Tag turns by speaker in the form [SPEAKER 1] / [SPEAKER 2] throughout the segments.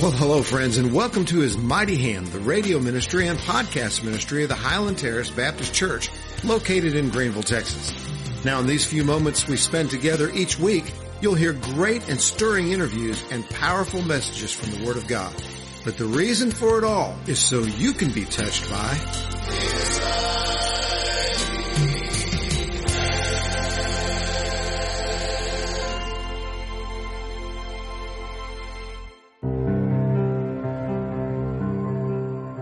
[SPEAKER 1] Well, hello friends and welcome to His Mighty Hand, the radio ministry and podcast ministry of the Highland Terrace Baptist Church located in Greenville, Texas. Now in these few moments we spend together each week, you'll hear great and stirring interviews and powerful messages from the Word of God. But the reason for it all is so you can be touched by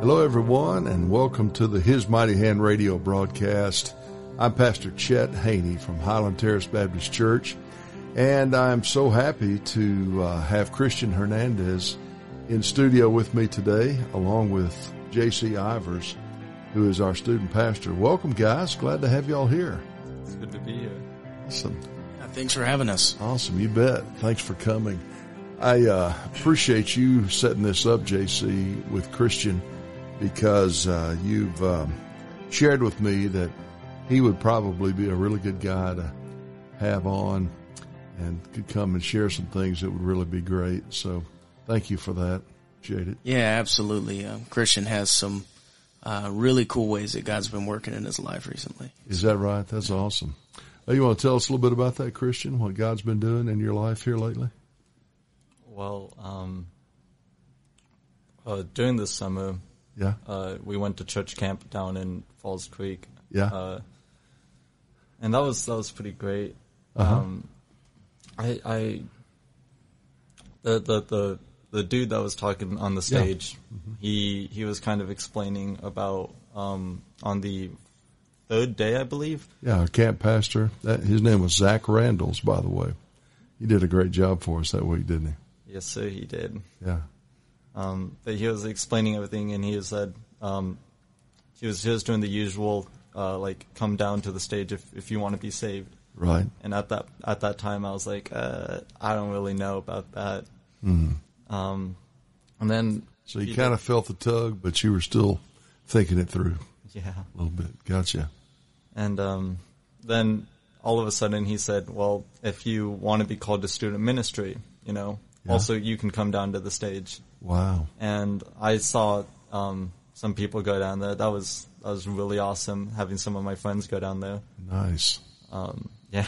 [SPEAKER 2] Hello, everyone, and welcome to the His Mighty Hand radio broadcast. I'm Pastor Chet Haney from Highland Terrace Baptist Church, and I'm so happy to uh, have Christian Hernandez in studio with me today, along with J.C. Ivers, who is our student pastor. Welcome, guys. Glad to have you all here.
[SPEAKER 3] It's good to be here.
[SPEAKER 2] Awesome.
[SPEAKER 4] Yeah, thanks for having us.
[SPEAKER 2] Awesome. You bet. Thanks for coming. I uh, appreciate you setting this up, JC, with Christian because uh, you've um, shared with me that he would probably be a really good guy to have on and could come and share some things that would really be great. So thank you for that. Appreciate it.
[SPEAKER 4] Yeah, absolutely. Uh, Christian has some uh, really cool ways that God's been working in his life recently.
[SPEAKER 2] Is that right? That's awesome. Oh, you want to tell us a little bit about that, Christian? What God's been doing in your life here lately?
[SPEAKER 3] Well, um, uh, during the summer,
[SPEAKER 2] Yeah.
[SPEAKER 3] uh, we went to church camp down in Falls Creek.
[SPEAKER 2] Yeah.
[SPEAKER 3] Uh, and that was that was pretty great.
[SPEAKER 2] Uh-huh.
[SPEAKER 3] Um, I I the the the the dude that was talking on the
[SPEAKER 2] Yeah.
[SPEAKER 3] stage, he he was kind of explaining about um, on the third day, I believe.
[SPEAKER 2] Yeah, camp pastor. That, his name was Zach Randalls, by the way. He did a great job for us that week, didn't he?
[SPEAKER 3] Yes, sir, he did.
[SPEAKER 2] Yeah.
[SPEAKER 3] Um, that he was explaining everything, and he said um, he was just doing the usual, uh, like come down to the stage if if you want to be saved.
[SPEAKER 2] Right.
[SPEAKER 3] And at that at that time, I was like, uh, I don't really know about that.
[SPEAKER 2] Mhm.
[SPEAKER 3] Um, and then
[SPEAKER 2] So you kind of felt the tug, but you were still thinking it through
[SPEAKER 3] yeah.
[SPEAKER 2] a little bit. Gotcha.
[SPEAKER 3] And um, then all of a sudden, he said, "Well, if you want to be called to student ministry, you know,
[SPEAKER 2] Yeah.
[SPEAKER 3] also you can come down to the stage."
[SPEAKER 2] Wow.
[SPEAKER 3] and I saw um, some people go down there. That was that was really awesome. Having some of my friends go down there.
[SPEAKER 2] Nice.
[SPEAKER 3] Um, yeah,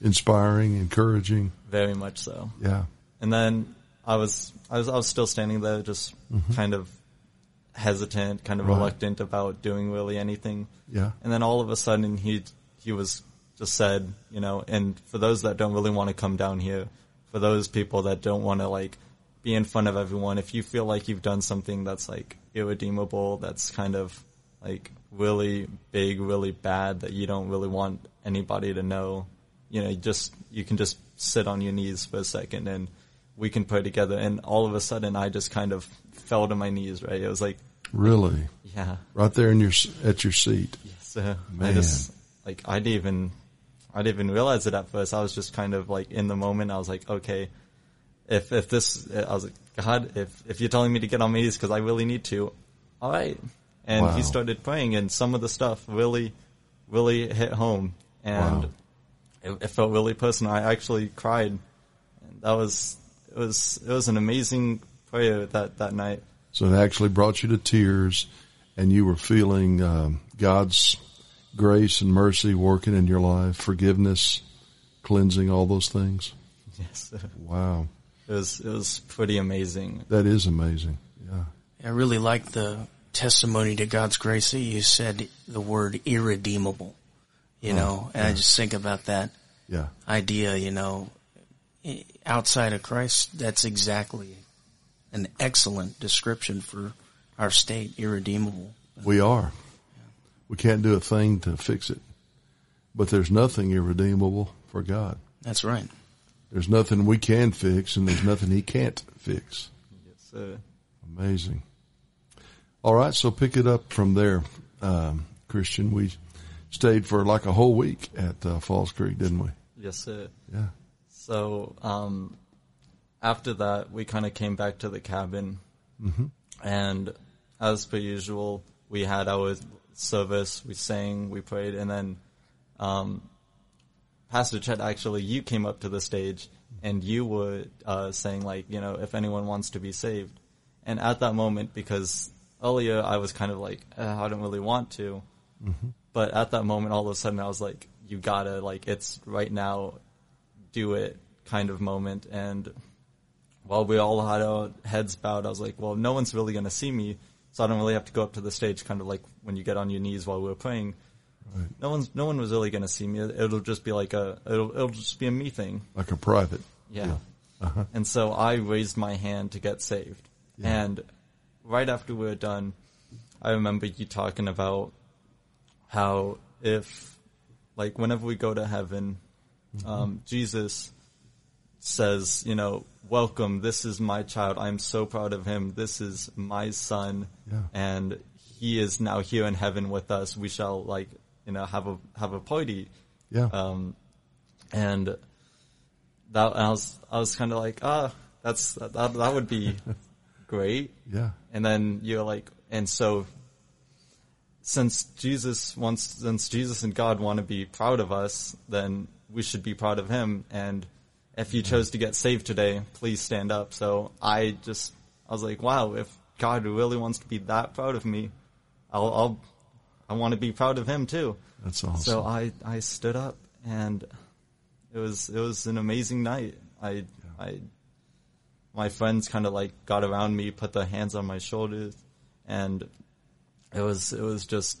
[SPEAKER 2] Inspiring, encouraging.
[SPEAKER 3] very much so.
[SPEAKER 2] Yeah.
[SPEAKER 3] And then I was I was I was still standing there, just kind of hesitant, kind of
[SPEAKER 2] Right.
[SPEAKER 3] reluctant about doing really anything.
[SPEAKER 2] Yeah.
[SPEAKER 3] And then all of a sudden he he was just said, you know, and for those that don't really want to come down here, for those people that don't want to like be in front of everyone, if you feel like you've done something that's like irredeemable, that's kind of like really big, really bad that you don't really want anybody to know, you know, you just you can just sit on your knees for a second and we can pray together and all of a sudden I just kind of fell to my knees, right? It was like,
[SPEAKER 2] Really.
[SPEAKER 3] yeah,
[SPEAKER 2] Right there in your at your seat.
[SPEAKER 3] so I
[SPEAKER 2] Man.
[SPEAKER 3] just like I didn't even I didn't even realize it at first. I was just kind of like in the moment. I was like, okay, if if this, I was like, God, if if you're telling me to get on my knees because I really need to, all right. And
[SPEAKER 2] Wow.
[SPEAKER 3] he started praying, and some of the stuff really, really hit home, and
[SPEAKER 2] Wow.
[SPEAKER 3] it, it felt really personal. I actually cried, and that was it was it was an amazing prayer that that night.
[SPEAKER 2] So it actually brought you to tears, and you were feeling um, God's grace and mercy working in your life, forgiveness, cleansing, all those things.
[SPEAKER 3] Yes,
[SPEAKER 2] Wow,
[SPEAKER 3] it was it was pretty amazing.
[SPEAKER 2] that is amazing. Yeah,
[SPEAKER 4] I really like the testimony to God's grace that you said the word irredeemable, you know, and I just think about that
[SPEAKER 2] yeah,
[SPEAKER 4] idea, you know, outside of Christ, that's exactly an excellent description for our state, irredeemable.
[SPEAKER 2] we are. We can't do a thing to fix it, but there's nothing irredeemable for God.
[SPEAKER 4] That's right.
[SPEAKER 2] There's nothing we can fix, and there's nothing He can't fix.
[SPEAKER 3] Yes, sir.
[SPEAKER 2] Amazing. All right, so pick it up from there, um, Christian. We stayed for like a whole week at uh, Falls Creek, didn't we?
[SPEAKER 3] Yes, sir.
[SPEAKER 2] Yeah.
[SPEAKER 3] So um, after that, we kind of came back to the cabin, and as per usual, we had our service. We sang, we prayed, and then um, Pastor Chet, actually, you came up to the stage and you were uh, saying like, you know, if anyone wants to be saved, and at that moment, because earlier I was kind of like, eh, I don't really want to, but at that moment, all of a sudden, I was like, you gotta like, it's right now, do it kind of moment, and while we all had our heads bowed, I was like, well, no one's really gonna see me, so I don't really have to go up to the stage, kind of like when you get on your knees while we were praying. No one's, no one was really gonna see me. It'll just be like a, it'll, it'll just be a me thing.
[SPEAKER 2] Like a private.
[SPEAKER 3] Yeah. Uh huh. And so I raised my hand to get saved. And right after we were done, I remember you talking about how if, like, whenever we go to heaven, um, Jesus says, you know, welcome, this is my child. I'm so proud of him. This is my son.
[SPEAKER 2] Yeah.
[SPEAKER 3] And he is now here in heaven with us. We shall, like, you know, have a, have a party
[SPEAKER 2] Yeah.
[SPEAKER 3] um, and that and I was I was kind of like, ah, that's that that would be great.
[SPEAKER 2] yeah.
[SPEAKER 3] And then you're like, and so since Jesus wants, since Jesus and God want to be proud of us, then we should be proud of Him. And if you chose to get saved today, please stand up. So I just I was like, wow, if God really wants to be that proud of me, I'll, I'll I want to be proud of Him too.
[SPEAKER 2] That's awesome.
[SPEAKER 3] So I, I stood up and it was it was an amazing night. I I my friends kind of like got around me, put their hands on my shoulders, and it was it was just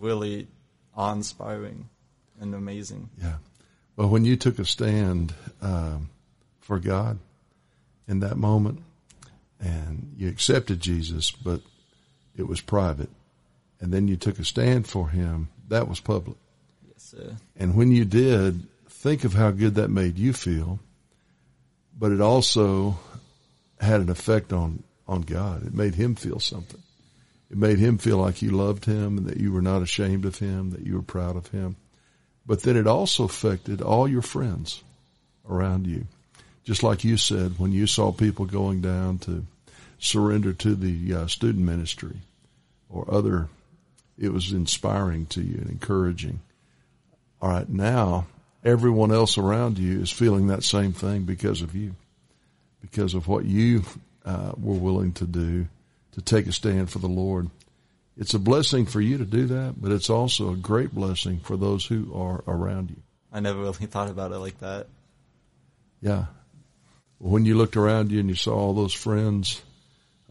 [SPEAKER 3] really awe-inspiring and amazing.
[SPEAKER 2] Yeah. Well, when you took a stand um, for God in that moment, and you accepted Jesus, but it was private, and then you took a stand for Him, that was public.
[SPEAKER 3] Yes, sir.
[SPEAKER 2] And when you did, think of how good that made you feel, but it also had an effect on, on God. It made him feel something. It made him feel like you loved him and that you were not ashamed of him, that you were proud of him. But then it also affected all your friends around you. Just like you said, when you saw people going down to surrender to the uh, student ministry or other, it was inspiring to you and encouraging. All right, now everyone else around you is feeling that same thing because of you, because of what you uh, were willing to do to take a stand for the Lord. It's a blessing for you to do that, but it's also a great blessing for those who are around you.
[SPEAKER 3] I never really thought about it like that.
[SPEAKER 2] Yeah. When you looked around you and you saw all those friends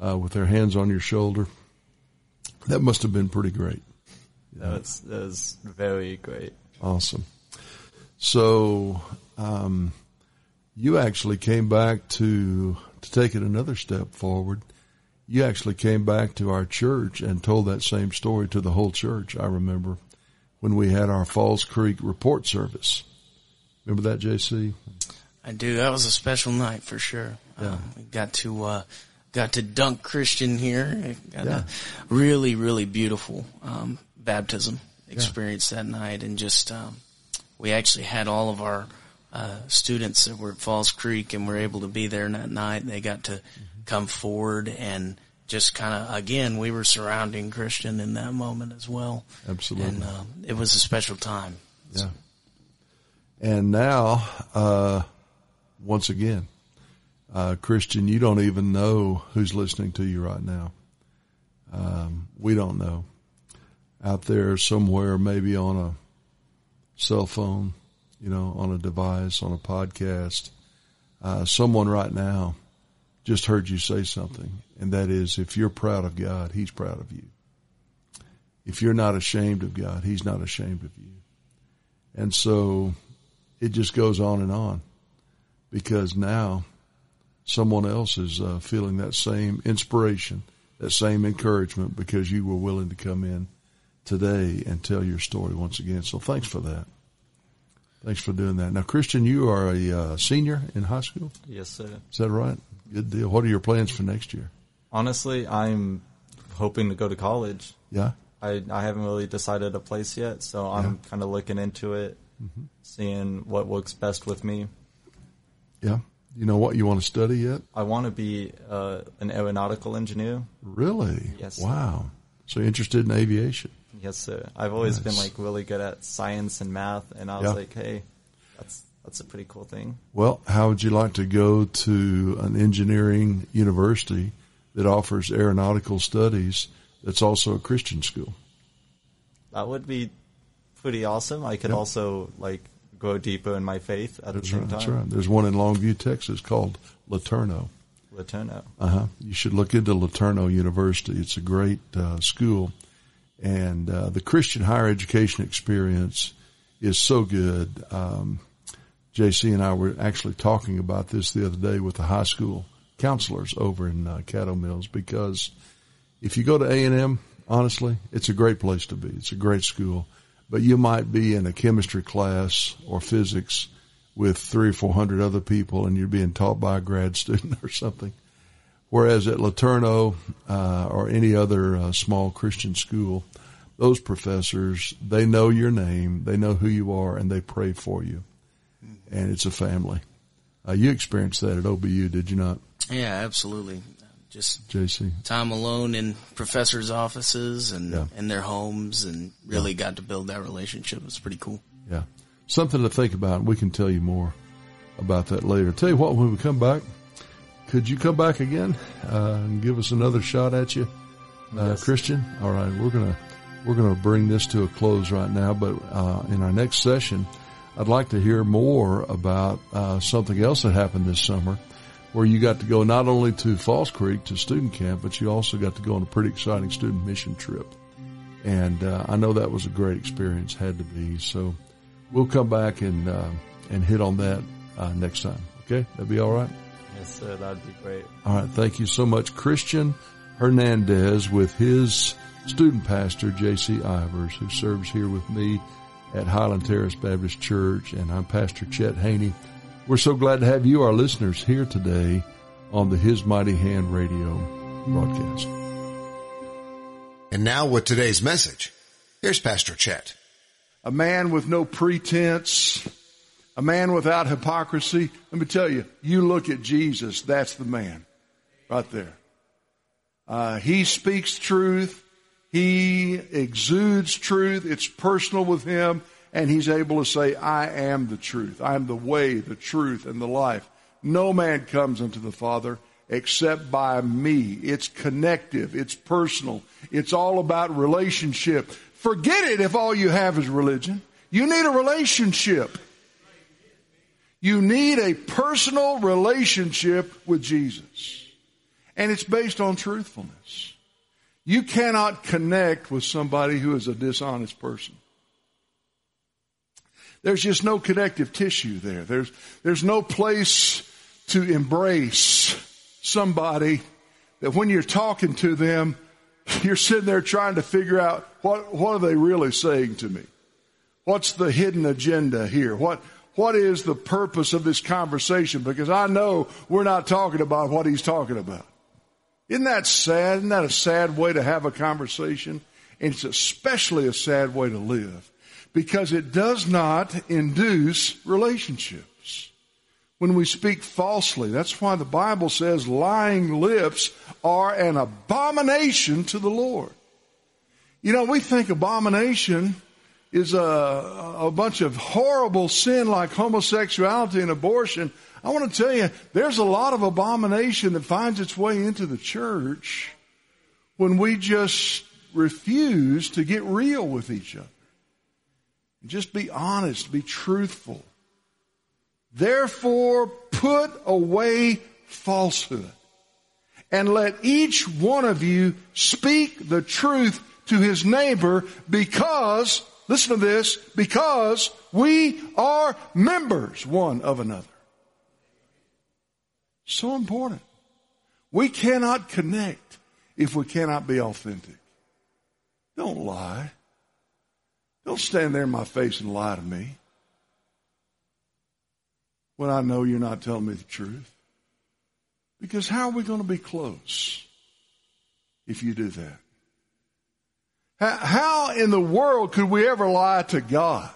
[SPEAKER 2] uh, with their hands on your shoulder, that must have been pretty great.
[SPEAKER 3] That was, that was very great.
[SPEAKER 2] Awesome. So, um, you actually came back to to take it another step forward. You actually came back to our church and told that same story to the whole church. I remember when we had our Falls Creek report service. Remember that, JC?
[SPEAKER 4] I do. That was a special night for sure.
[SPEAKER 2] Yeah.
[SPEAKER 4] Um, we got to uh, got to dunk Christian here. Got
[SPEAKER 2] Yeah.
[SPEAKER 4] a really really beautiful um, baptism experience that night, and just um, we actually had all of our uh, students that were at Falls Creek and were able to be there that night. They got to come forward and just kind of again we were surrounding Christian in that moment as well.
[SPEAKER 2] Absolutely.
[SPEAKER 4] and um, it was a special time.
[SPEAKER 2] Yeah. And now, uh, once again, uh, Christian, you don't even know who's listening to you right now. Um, we don't know. Out there somewhere, maybe on a cell phone, you know, on a device, on a podcast, uh, someone right now just heard you say something, and that is if you're proud of God, He's proud of you. If you're not ashamed of God, He's not ashamed of you. And so it just goes on and on because now someone else is uh, feeling that same inspiration, that same encouragement because you were willing to come in today and tell your story once again. So thanks for that. Thanks for doing that. Now, Christian, you are a uh, senior in high school.
[SPEAKER 3] Yes, sir.
[SPEAKER 2] Is that right? Good deal. What are your plans for next year?
[SPEAKER 3] Honestly, I'm hoping to go to college.
[SPEAKER 2] Yeah.
[SPEAKER 3] I I haven't really decided a place yet, so I'm kind of looking into it, seeing what works best with me.
[SPEAKER 2] Yeah. You know what you want to study yet?
[SPEAKER 3] I want to be uh, an aeronautical engineer.
[SPEAKER 2] Really?
[SPEAKER 3] Yes.
[SPEAKER 2] Wow. So interested in aviation.
[SPEAKER 3] Yes, sir. I've always been like really good at science and math, and I was
[SPEAKER 2] Yeah.
[SPEAKER 3] like, hey, that's that's a pretty cool thing.
[SPEAKER 2] Well, how would you like to go to an engineering university that offers aeronautical studies that's also a Christian school?
[SPEAKER 3] That would be pretty awesome. I could
[SPEAKER 2] Yep.
[SPEAKER 3] also like go deeper in my faith at
[SPEAKER 2] That's
[SPEAKER 3] the same
[SPEAKER 2] right. That's right. There's one in Longview, Texas called LeTourneau.
[SPEAKER 3] LeTourneau.
[SPEAKER 2] Uh huh. You should look into LeTourneau University. It's a great uh, school, and uh, the Christian higher education experience is so good. Um, JC and I were actually talking about this the other day with the high school counselors over in uh, Caddo Mills because if you go to A and M, honestly, it's a great place to be. It's a great school, but you might be in a chemistry class or physics with three or four hundred other people, and you're being taught by a grad student or something. Whereas at LeTourneau uh, or any other uh, small Christian school, those professors they know your name, they know who you are, and they pray for you, and it's a family. Uh, you experienced that at OBU, did you not,
[SPEAKER 4] Yeah, absolutely. Just
[SPEAKER 2] JC?
[SPEAKER 4] time alone in professors' offices and
[SPEAKER 2] Yeah.
[SPEAKER 4] in their homes, and really got to build that relationship. It was pretty cool.
[SPEAKER 2] Yeah. Something to think about. We can tell you more about that later. Tell you what, when we come back, could you come back again uh, and give us another shot at you, uh,
[SPEAKER 3] Yes.
[SPEAKER 2] Christian? All right, we're gonna we're gonna bring this to a close right now. But uh, in our next session, I'd like to hear more about uh, something else that happened this summer, where you got to go not only to Falls Creek to student camp, but you also got to go on a pretty exciting student mission trip. And uh, I know that was a great experience, had to be. So we'll come back and uh, and hit on that uh, next time. Okay, that'd be all right.
[SPEAKER 3] Yes, sir. That'd be great.
[SPEAKER 2] All right, thank you so much, Christian Hernandez, with his student pastor J.C. Ivers, who serves here with me at Highland Terrace Baptist Church, and I'm Pastor Chet Haney. We're so glad to have you, our listeners, here today on the His Mighty Hand Radio broadcast.
[SPEAKER 1] And now with today's message, here's Pastor Chet.
[SPEAKER 2] a man with no pretense, a man without hypocrisy. Let me tell you, you look at Jesus, that's the man right there. Uh, he speaks truth. He exudes truth. It's personal with him. And he's able to say, I am the truth. I am the way, the truth, and the life. No man comes unto the Father except by me. It's connective. It's personal. It's all about relationship. Forget it if all you have is religion. You need a relationship. You need a personal relationship with Jesus. And it's based on truthfulness. You cannot connect with somebody who is a dishonest person. There's just no connective tissue there. There's, there's no place to embrace somebody that when you're talking to them, you're sitting there trying to figure out what, what are they really saying to me? What's the hidden agenda here? What, what is the purpose of this conversation? Because I know we're not talking about what he's talking about. Isn't that sad? Isn't that a sad way to have a conversation? And it's especially a sad way to live because it does not induce relationships. When we speak falsely, that's why the Bible says lying lips are an abomination to the Lord. You know, we think abomination is a, a bunch of horrible sin like homosexuality and abortion. I want to tell you, there's a lot of abomination that finds its way into the church when we just refuse to get real with each other. Just be honest, be truthful. Therefore, put away falsehood and let each one of you speak the truth to his neighbor because, listen to this, because we are members one of another. So important. We cannot connect if we cannot be authentic. Don't lie. Don't stand there in my face and lie to me when I know you're not telling me the truth. Because how are we going to be close if you do that? How, in the world could we ever lie to God?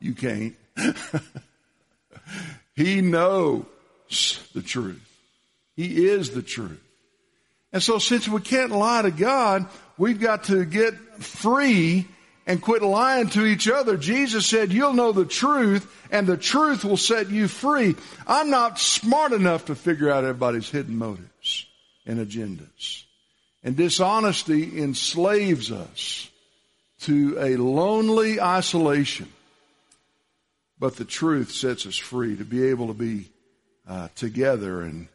[SPEAKER 2] You can't. he knows the truth. He is the truth. And so since we can't lie to God, we've got to get free and quit lying to each other. Jesus said, you'll know the truth and the truth will set you free. I'm not smart enough to figure out everybody's hidden motives and agendas. And dishonesty enslaves us to a lonely isolation. But the truth sets us free to be able to be uh, together and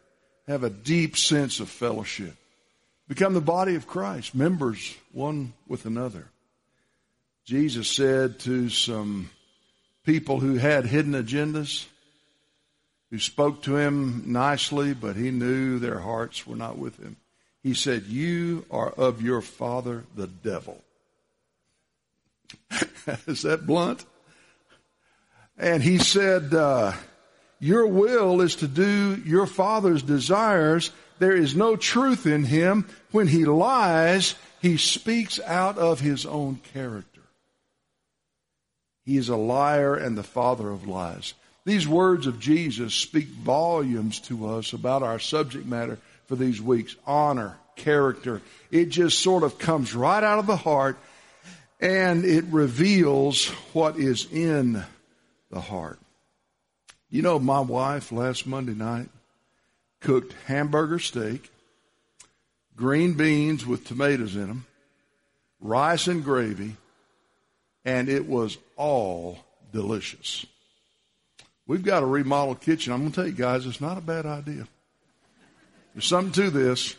[SPEAKER 2] have a deep sense of fellowship. Become the body of Christ, members one with another. Jesus said to some people who had hidden agendas, who spoke to him nicely, but he knew their hearts were not with him. He said, You are of your father, the devil. Is that blunt? And he said, uh, Your will is to do your father's desires. There is no truth in him. When he lies, he speaks out of his own character. He is a liar and the father of lies. These words of Jesus speak volumes to us about our subject matter for these weeks. Honor, character. It just sort of comes right out of the heart and it reveals what is in the heart. You know, my wife last Monday night cooked hamburger steak, green beans with tomatoes in them, rice and gravy, and it was all delicious. We've got a remodeled kitchen. I'm going to tell you guys, it's not a bad idea. There's something to this.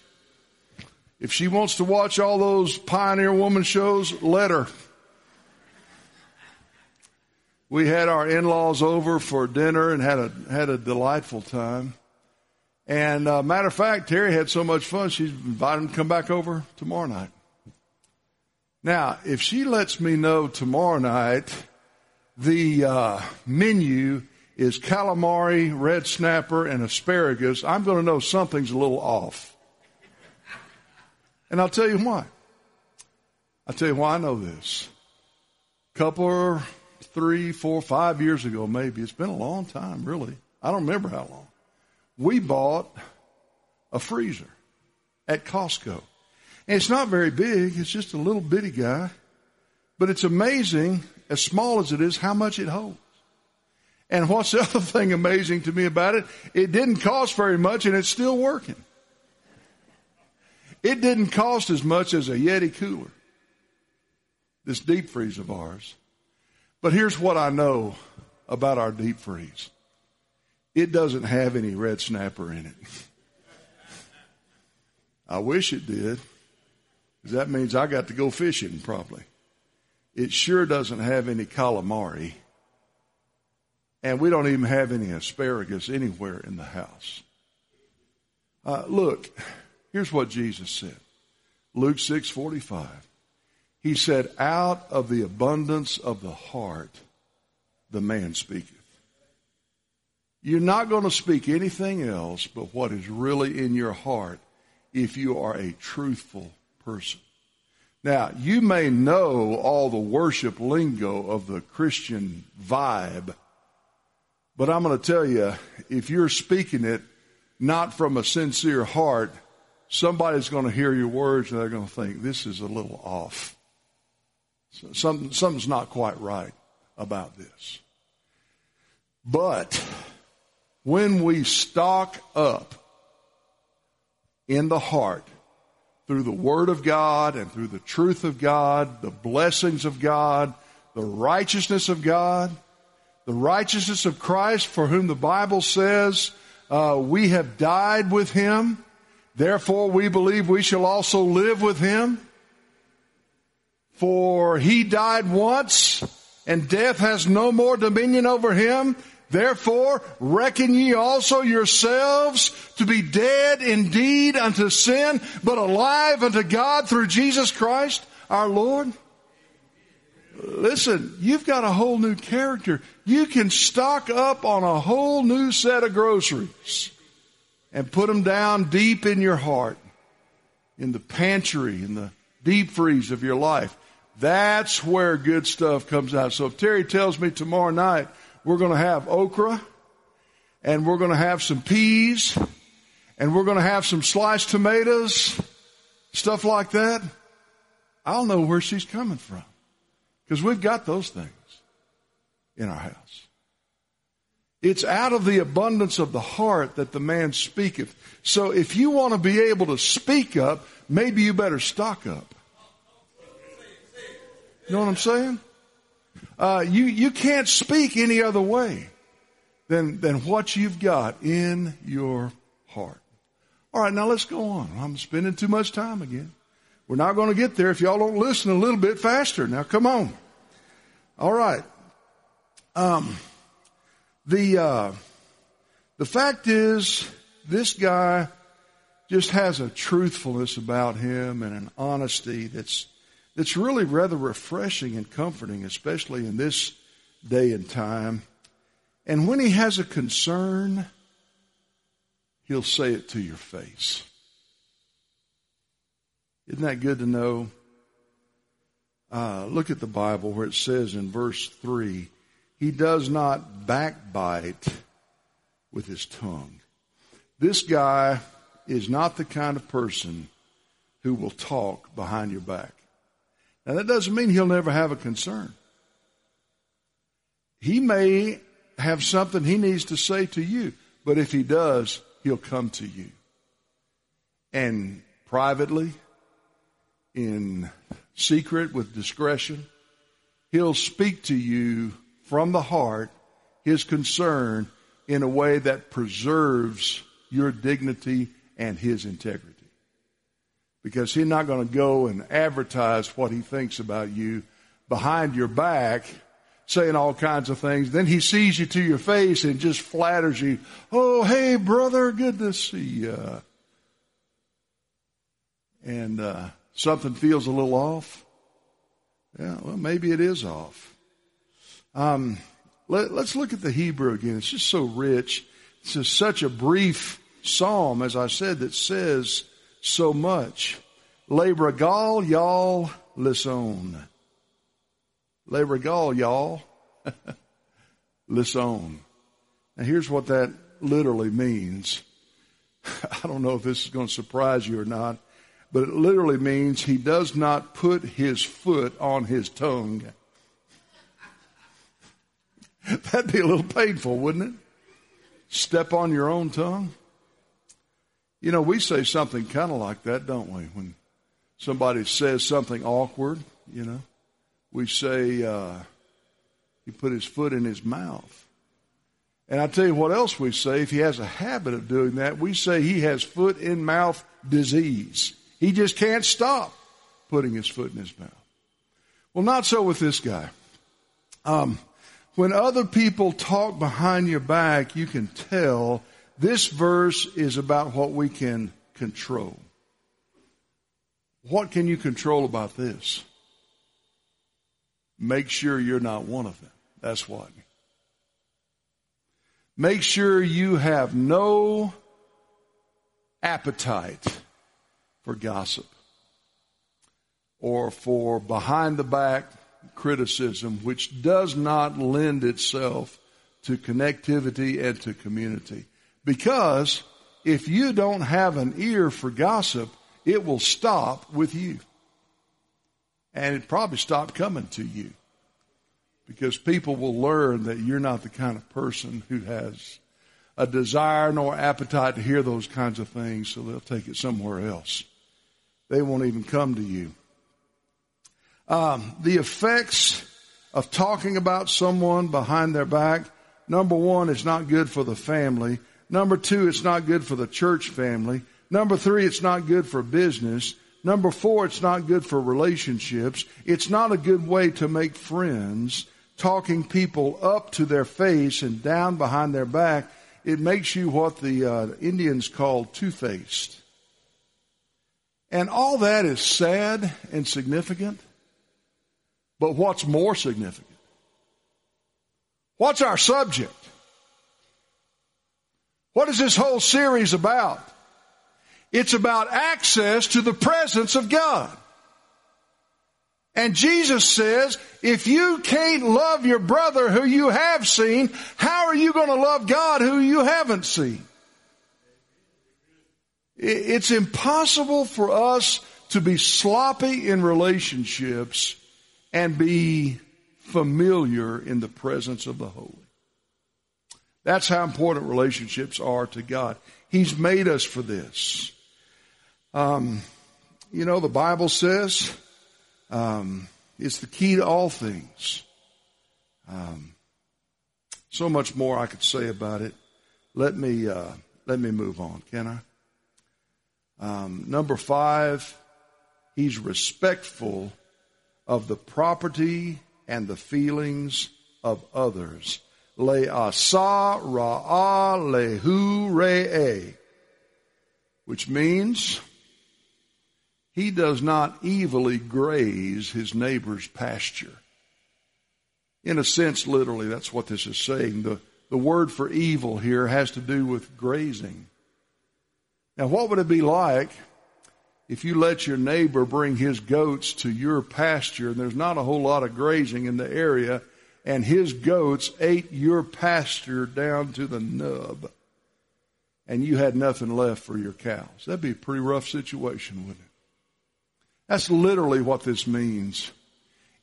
[SPEAKER 2] If she wants to watch all those Pioneer Woman shows, let her. We had our in-laws over for dinner and had a had a delightful time. And uh, matter of fact, Terry had so much fun, she's invited him to come back over tomorrow night. Now, if she lets me know tomorrow night, the uh, menu is calamari, red snapper, and asparagus, I'm going to know something's a little off. And I'll tell you why. I'll tell you why I know this. A couple three, four, five years ago, maybe. It's been a long time, really. I don't remember how long. We bought a freezer at Costco. And it's not very big. It's just a little bitty guy. But it's amazing, as small as it is, how much it holds. And what's the other thing amazing to me about it? It didn't cost very much and it's still working. It didn't cost as much as a Yeti cooler. This deep freeze of ours. But here's what I know about our deep freeze. It doesn't have any red snapper in it. I wish it did. Because that means I got to go fishing probably. It sure doesn't have any calamari. And we don't even have any asparagus anywhere in the house. Uh, look, here's what Jesus said. Luke 6:45. He said, "Out of the abundance of the heart, the man speaketh." You're not going to speak anything else but what is really in your heart if you are a truthful person. Now, you may know all the worship lingo of the Christian vibe, but I'm going to tell you, if you're speaking it not from a sincere heart, somebody's going to hear your words and they're going to think, this is a little off. Something, something's not quite right about this. But when we stock up in the heart through the Word of God and through the truth of God, the blessings of God, the righteousness of God, the righteousness of Christ, for whom the Bible says uh, we have died with Him. Therefore, we believe we shall also live with Him. For He died once, and death has no more dominion over Him. Therefore, reckon ye also yourselves to be dead indeed unto sin, but alive unto God through Jesus Christ our Lord. Listen, you've got a whole new character. You can stock up on a whole new set of groceries and put them down deep in your heart, in the pantry, in the deep freeze of your life. That's where good stuff comes out. So if Terry tells me tomorrow night, we're going to have okra and we're going to have some peas and we're going to have some sliced tomatoes, stuff like that. I'll know where she's coming from Because we've got those things in our house. It's out of the abundance of the heart that the man speaketh. So if you want to be able to speak up, maybe you better stock up. You know what I'm saying? Uh, you, you can't speak any other way than, than what you've got in your heart. All right, now let's go on. I'm spending too much time again. We're not going to get there if y'all don't listen a little bit faster. Now come on. All right. Um, the, uh, the fact is, this guy just has a truthfulness about him and an honesty that's, that's really rather refreshing and comforting, especially in this day and time. And when he has a concern, he'll say it to your face. Isn't that good to know? Uh, look at the Bible where it says in verse 3 he does not backbite with his tongue. This guy is not the kind of person who will talk behind your back. Now that doesn't mean he'll never have a concern. He may have something he needs to say to you, but if he does, he'll come to you. And privately, in secret, with discretion, he'll speak to you from the heart his concern in a way that preserves your dignity and his integrity. Because he's not going to go and advertise what he thinks about you behind your back, saying all kinds of things. Then he sees you to your face and just flatters you. Oh, hey, brother, good to see you. And uh, something feels a little off. Yeah, well, maybe it is off. Um, let, us look at the Hebrew again. It's just so rich. It's just such a brief psalm, as I said, that says so much. Lebragal, y'all, listen. Lebragal, y'all, listen. Now here's what that literally means. I don't know if this is going to surprise you or not, but it literally means he does not put his foot on his tongue. That'd be a little painful, wouldn't it? Step on your own tongue. You know, we say something kind of like that, don't we? When somebody says something awkward, you know, we say, uh, he put his foot in his mouth. And I tell you what else we say. If he has a habit of doing that, we say he has foot in mouth disease. He just can't stop putting his foot in his mouth. Well, not so with this guy. Um, when other people talk behind your back, you can tell this verse is about what we can control. What can you control about this? Make sure you're not one of them. That's what. Make sure you have no appetite for gossip or for behind the back criticism which does not lend itself to connectivity and to community. Because if you don't have an ear for gossip, it will stop with you. And it probably stop coming to you. Because people will learn that you're not the kind of person who has a desire nor appetite to hear those kinds of things, so they'll take it somewhere else. They won't even come to you. Um, the effects of talking about someone behind their back. Number one, it's not good for the family. Number two, it's not good for the church family. Number three, it's not good for business. Number four, it's not good for relationships. It's not a good way to make friends. Talking people up to their face and down behind their back, it makes you what the uh, Indians call two-faced. And all that is sad and significant. But what's more significant? What's our subject? What is this whole series about? It's about access to the presence of God. And Jesus says, if you can't love your brother who you have seen, how are you going to love God who you haven't seen? It's impossible for us to be sloppy in relationships and be familiar in the presence of the holy. That's how important relationships are to God. He's made us for this. Um, you know, the Bible says um, it's the key to all things. Um, so much more I could say about it. Let me uh, let me move on, can I? Um, number five, he's respectful of the property and the feelings of others. Le asa ra'a lehu re'e, which means he does not evilly graze his neighbor's pasture. In a sense, literally, that's what this is saying. The, the word for evil here has to do with grazing. Now, what would it be like if you let your neighbor bring his goats to your pasture and there's not a whole lot of grazing in the area and his goats ate your pasture down to the nub and you had nothing left for your cows? That'd be a pretty rough situation, wouldn't it? That's literally what this means.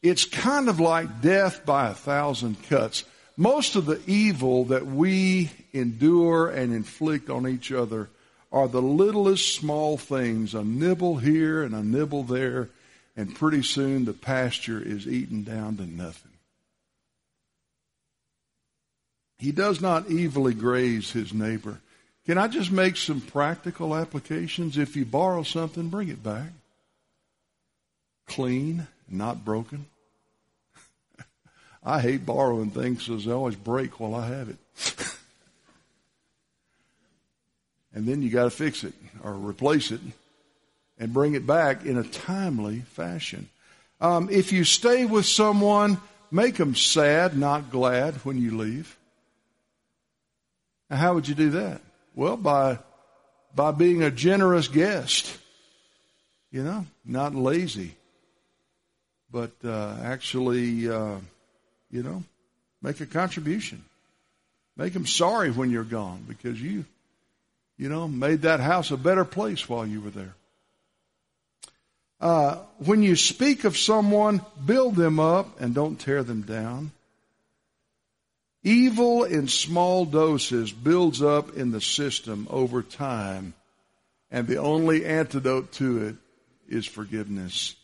[SPEAKER 2] It's kind of like death by a thousand cuts. Most of the evil that we endure and inflict on each other are the littlest small things, a nibble here and a nibble there, and pretty soon the pasture is eaten down to nothing. He does not evilly graze his neighbor. Can I just make some practical applications? If you borrow something, bring it back clean, not broken. I hate borrowing things because they always break while I have it. and then you got to fix it or replace it and bring it back in a timely fashion. Um, if you stay with someone, make them sad, not glad when you leave. Now, how would you do that? Well, by by being a generous guest. You know, not lazy but uh, actually, uh, you know, make a contribution. Make them sorry when you're gone because you, you know, made that house a better place while you were there. Uh, when you speak of someone, build them up and don't tear them down. Evil in small doses builds up in the system over time, and the only antidote to it is forgiveness.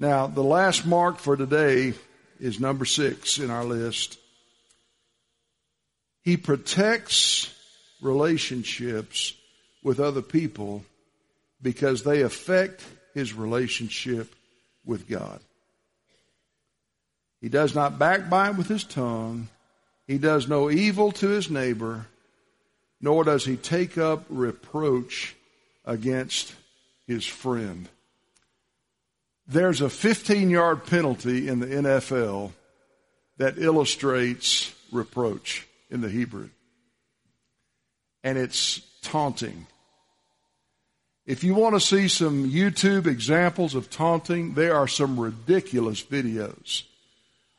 [SPEAKER 2] Now, the last mark for today is number six in our list. He protects relationships with other people because they affect his relationship with God. He does not backbite with his tongue. He does no evil to his neighbor, nor does he take up reproach against his friend. There's a 15 yard penalty in the NFL that illustrates reproach in the Hebrew. And it's taunting. If you want to see some YouTube examples of taunting, there are some ridiculous videos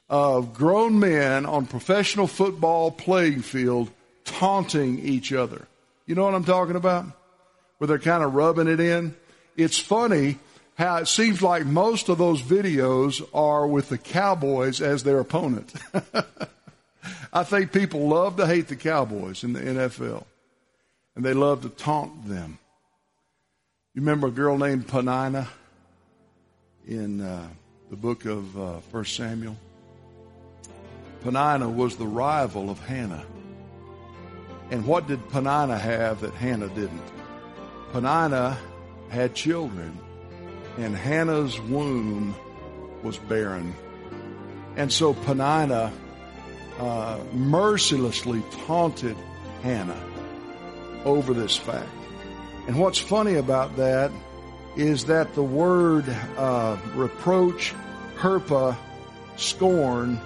[SPEAKER 2] of grown men on professional football playing field taunting each other. You know what I'm talking about? Where they're kind of rubbing it in. It's funny how it seems like most of those videos are with the Cowboys as their opponent. I think people love to hate the Cowboys in the NFL, and they love to taunt them. You remember a girl named Peninnah in uh, the book of uh, 1 Samuel? Peninnah was the rival of Hannah. And what did Peninnah have that Hannah didn't? Peninnah had children and Hannah's womb was barren. And so Peninnah uh, mercilessly taunted Hannah over this fact. And what's funny about that is that the word uh, reproach, herpa, scorn,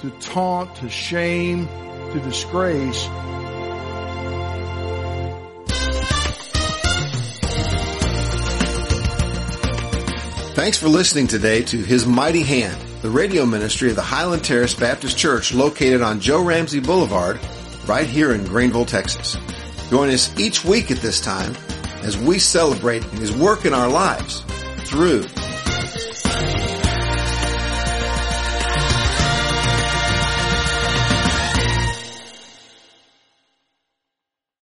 [SPEAKER 2] to taunt, to shame, to disgrace
[SPEAKER 1] Thanks for listening today to His Mighty Hand, the radio ministry of the Highland Terrace Baptist Church located on Joe Ramsey Boulevard, right here in Greenville, Texas. Join us each week at this time as we celebrate His work in our lives through